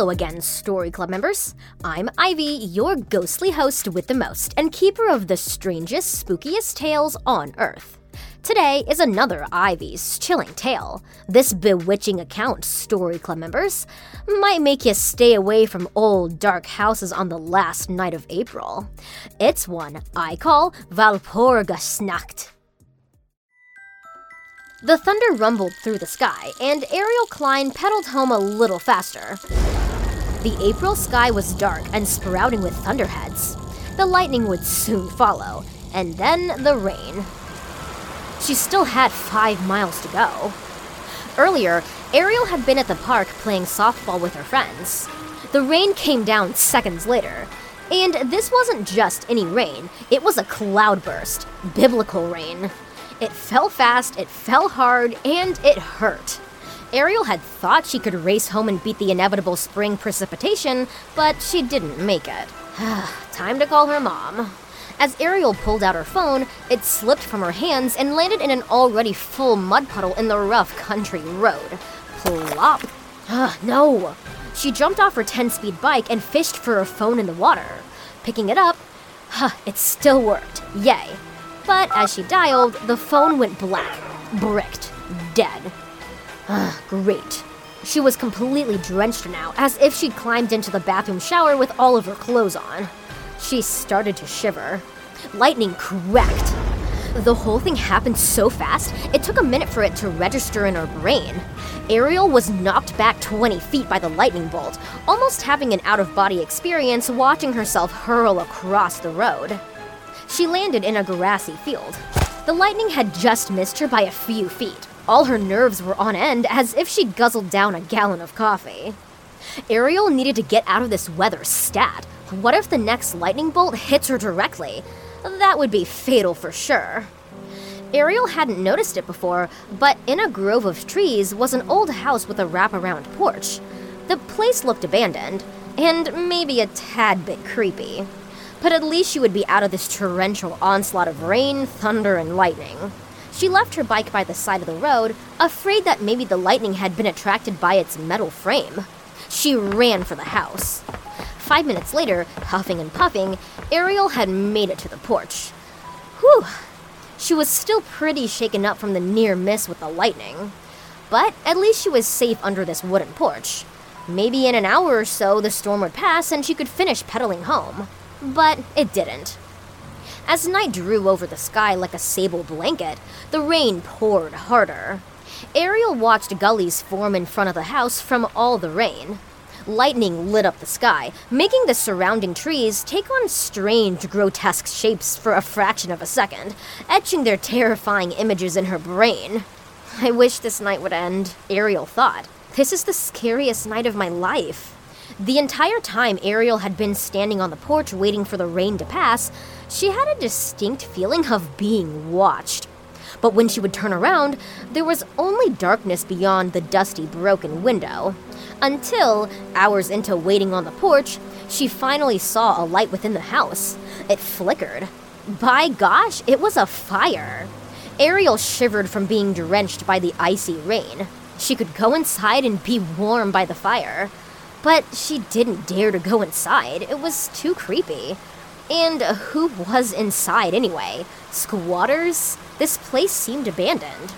Hello again, Story Club members. I'm Ivy, your ghostly host with the most, and keeper of the strangest, spookiest tales on Earth. Today is another Ivy's chilling tale. This bewitching account, Story Club members, might make you stay away from old dark houses on the last night of April. It's one I call Walpurgisnacht. The thunder rumbled through the sky, and Ariel Klein pedaled home a little faster. The April sky was dark and sprouting with thunderheads. The lightning would soon follow, and then the rain. She still had five miles to go. Earlier, Ariel had been at the park playing softball with her friends. The rain came down seconds later. And this wasn't just any rain, it was a cloudburst, biblical rain. It fell fast, it fell hard, and it hurt. Ariel had thought she could race home and beat the inevitable spring precipitation, but she didn't make it. Time to call her mom. As Ariel pulled out her phone, it slipped from her hands and landed in an already full mud puddle in the rough country road. Plop. Ah, no. She jumped off her 10 speed bike and fished for her phone in the water. Picking it up, huh, it still worked. Yay. But as she dialed, the phone went black, bricked, dead. Ah, great. She was completely drenched now, as if she'd climbed into the bathroom shower with all of her clothes on. She started to shiver. Lightning cracked. The whole thing happened so fast, it took a minute for it to register in her brain. Ariel was knocked back 20 feet by the lightning bolt, almost having an out of body experience watching herself hurl across the road. She landed in a grassy field. The lightning had just missed her by a few feet. All her nerves were on end as if she'd guzzled down a gallon of coffee. Ariel needed to get out of this weather stat. What if the next lightning bolt hits her directly? That would be fatal for sure. Ariel hadn't noticed it before, but in a grove of trees was an old house with a wraparound porch. The place looked abandoned, and maybe a tad bit creepy. But at least she would be out of this torrential onslaught of rain, thunder, and lightning. She left her bike by the side of the road, afraid that maybe the lightning had been attracted by its metal frame. She ran for the house. Five minutes later, huffing and puffing, Ariel had made it to the porch. Whew! She was still pretty shaken up from the near miss with the lightning. But at least she was safe under this wooden porch. Maybe in an hour or so the storm would pass and she could finish pedaling home. But it didn't. As night drew over the sky like a sable blanket, the rain poured harder. Ariel watched gullies form in front of the house from all the rain. Lightning lit up the sky, making the surrounding trees take on strange, grotesque shapes for a fraction of a second, etching their terrifying images in her brain. I wish this night would end, Ariel thought. This is the scariest night of my life. The entire time Ariel had been standing on the porch waiting for the rain to pass, she had a distinct feeling of being watched. But when she would turn around, there was only darkness beyond the dusty, broken window. Until, hours into waiting on the porch, she finally saw a light within the house. It flickered. By gosh, it was a fire. Ariel shivered from being drenched by the icy rain. She could go inside and be warm by the fire. But she didn't dare to go inside. It was too creepy. And who was inside anyway? Squatters? This place seemed abandoned.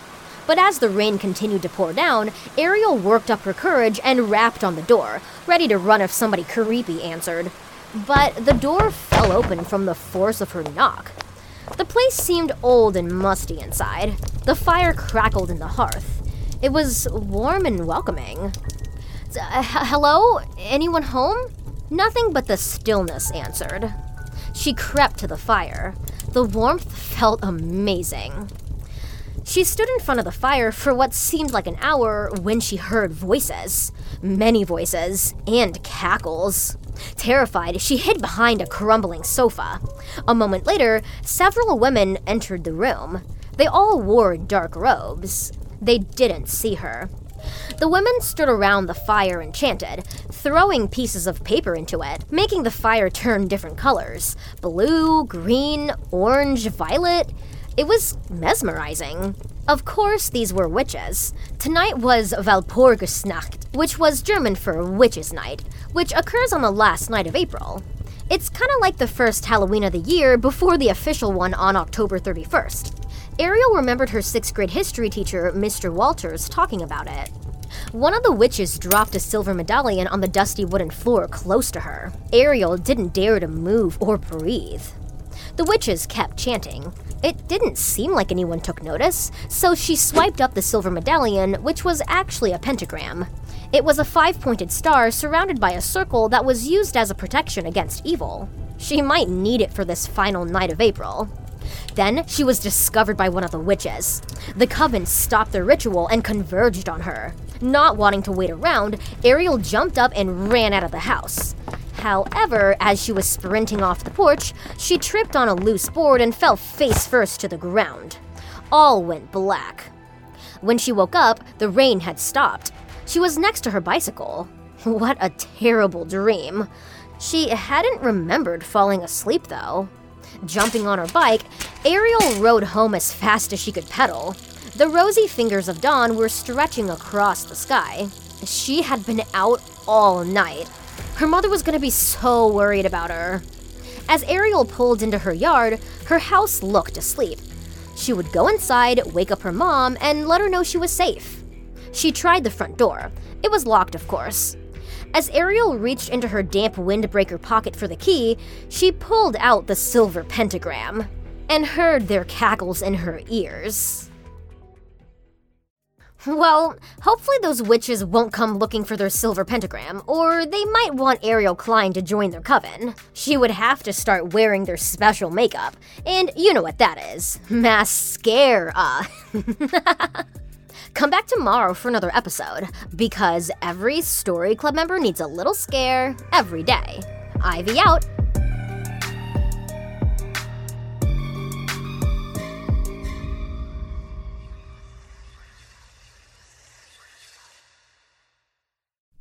But as the rain continued to pour down, Ariel worked up her courage and rapped on the door, ready to run if somebody creepy answered. But the door fell open from the force of her knock. The place seemed old and musty inside. The fire crackled in the hearth. It was warm and welcoming. Uh, hello? Anyone home? Nothing but the stillness answered. She crept to the fire. The warmth felt amazing. She stood in front of the fire for what seemed like an hour when she heard voices. Many voices and cackles. Terrified, she hid behind a crumbling sofa. A moment later, several women entered the room. They all wore dark robes. They didn't see her. The women stood around the fire and chanted, throwing pieces of paper into it, making the fire turn different colors blue, green, orange, violet. It was mesmerizing. Of course, these were witches. Tonight was Walpurgisnacht, which was German for Witches' Night, which occurs on the last night of April. It's kind of like the first Halloween of the year before the official one on October 31st. Ariel remembered her sixth grade history teacher, Mr. Walters, talking about it. One of the witches dropped a silver medallion on the dusty wooden floor close to her. Ariel didn't dare to move or breathe. The witches kept chanting. It didn't seem like anyone took notice, so she swiped up the silver medallion, which was actually a pentagram. It was a five pointed star surrounded by a circle that was used as a protection against evil. She might need it for this final night of April. Then she was discovered by one of the witches. The coven stopped their ritual and converged on her. Not wanting to wait around, Ariel jumped up and ran out of the house. However, as she was sprinting off the porch, she tripped on a loose board and fell face first to the ground. All went black. When she woke up, the rain had stopped. She was next to her bicycle. What a terrible dream. She hadn't remembered falling asleep, though. Jumping on her bike, Ariel rode home as fast as she could pedal. The rosy fingers of dawn were stretching across the sky. She had been out all night. Her mother was going to be so worried about her. As Ariel pulled into her yard, her house looked asleep. She would go inside, wake up her mom, and let her know she was safe. She tried the front door. It was locked, of course. As Ariel reached into her damp windbreaker pocket for the key, she pulled out the silver pentagram and heard their cackles in her ears. Well, hopefully those witches won't come looking for their silver pentagram, or they might want Ariel Klein to join their coven. She would have to start wearing their special makeup, and you know what that is mascara. Come back tomorrow for another episode, because every Story Club member needs a little scare every day. Ivy out.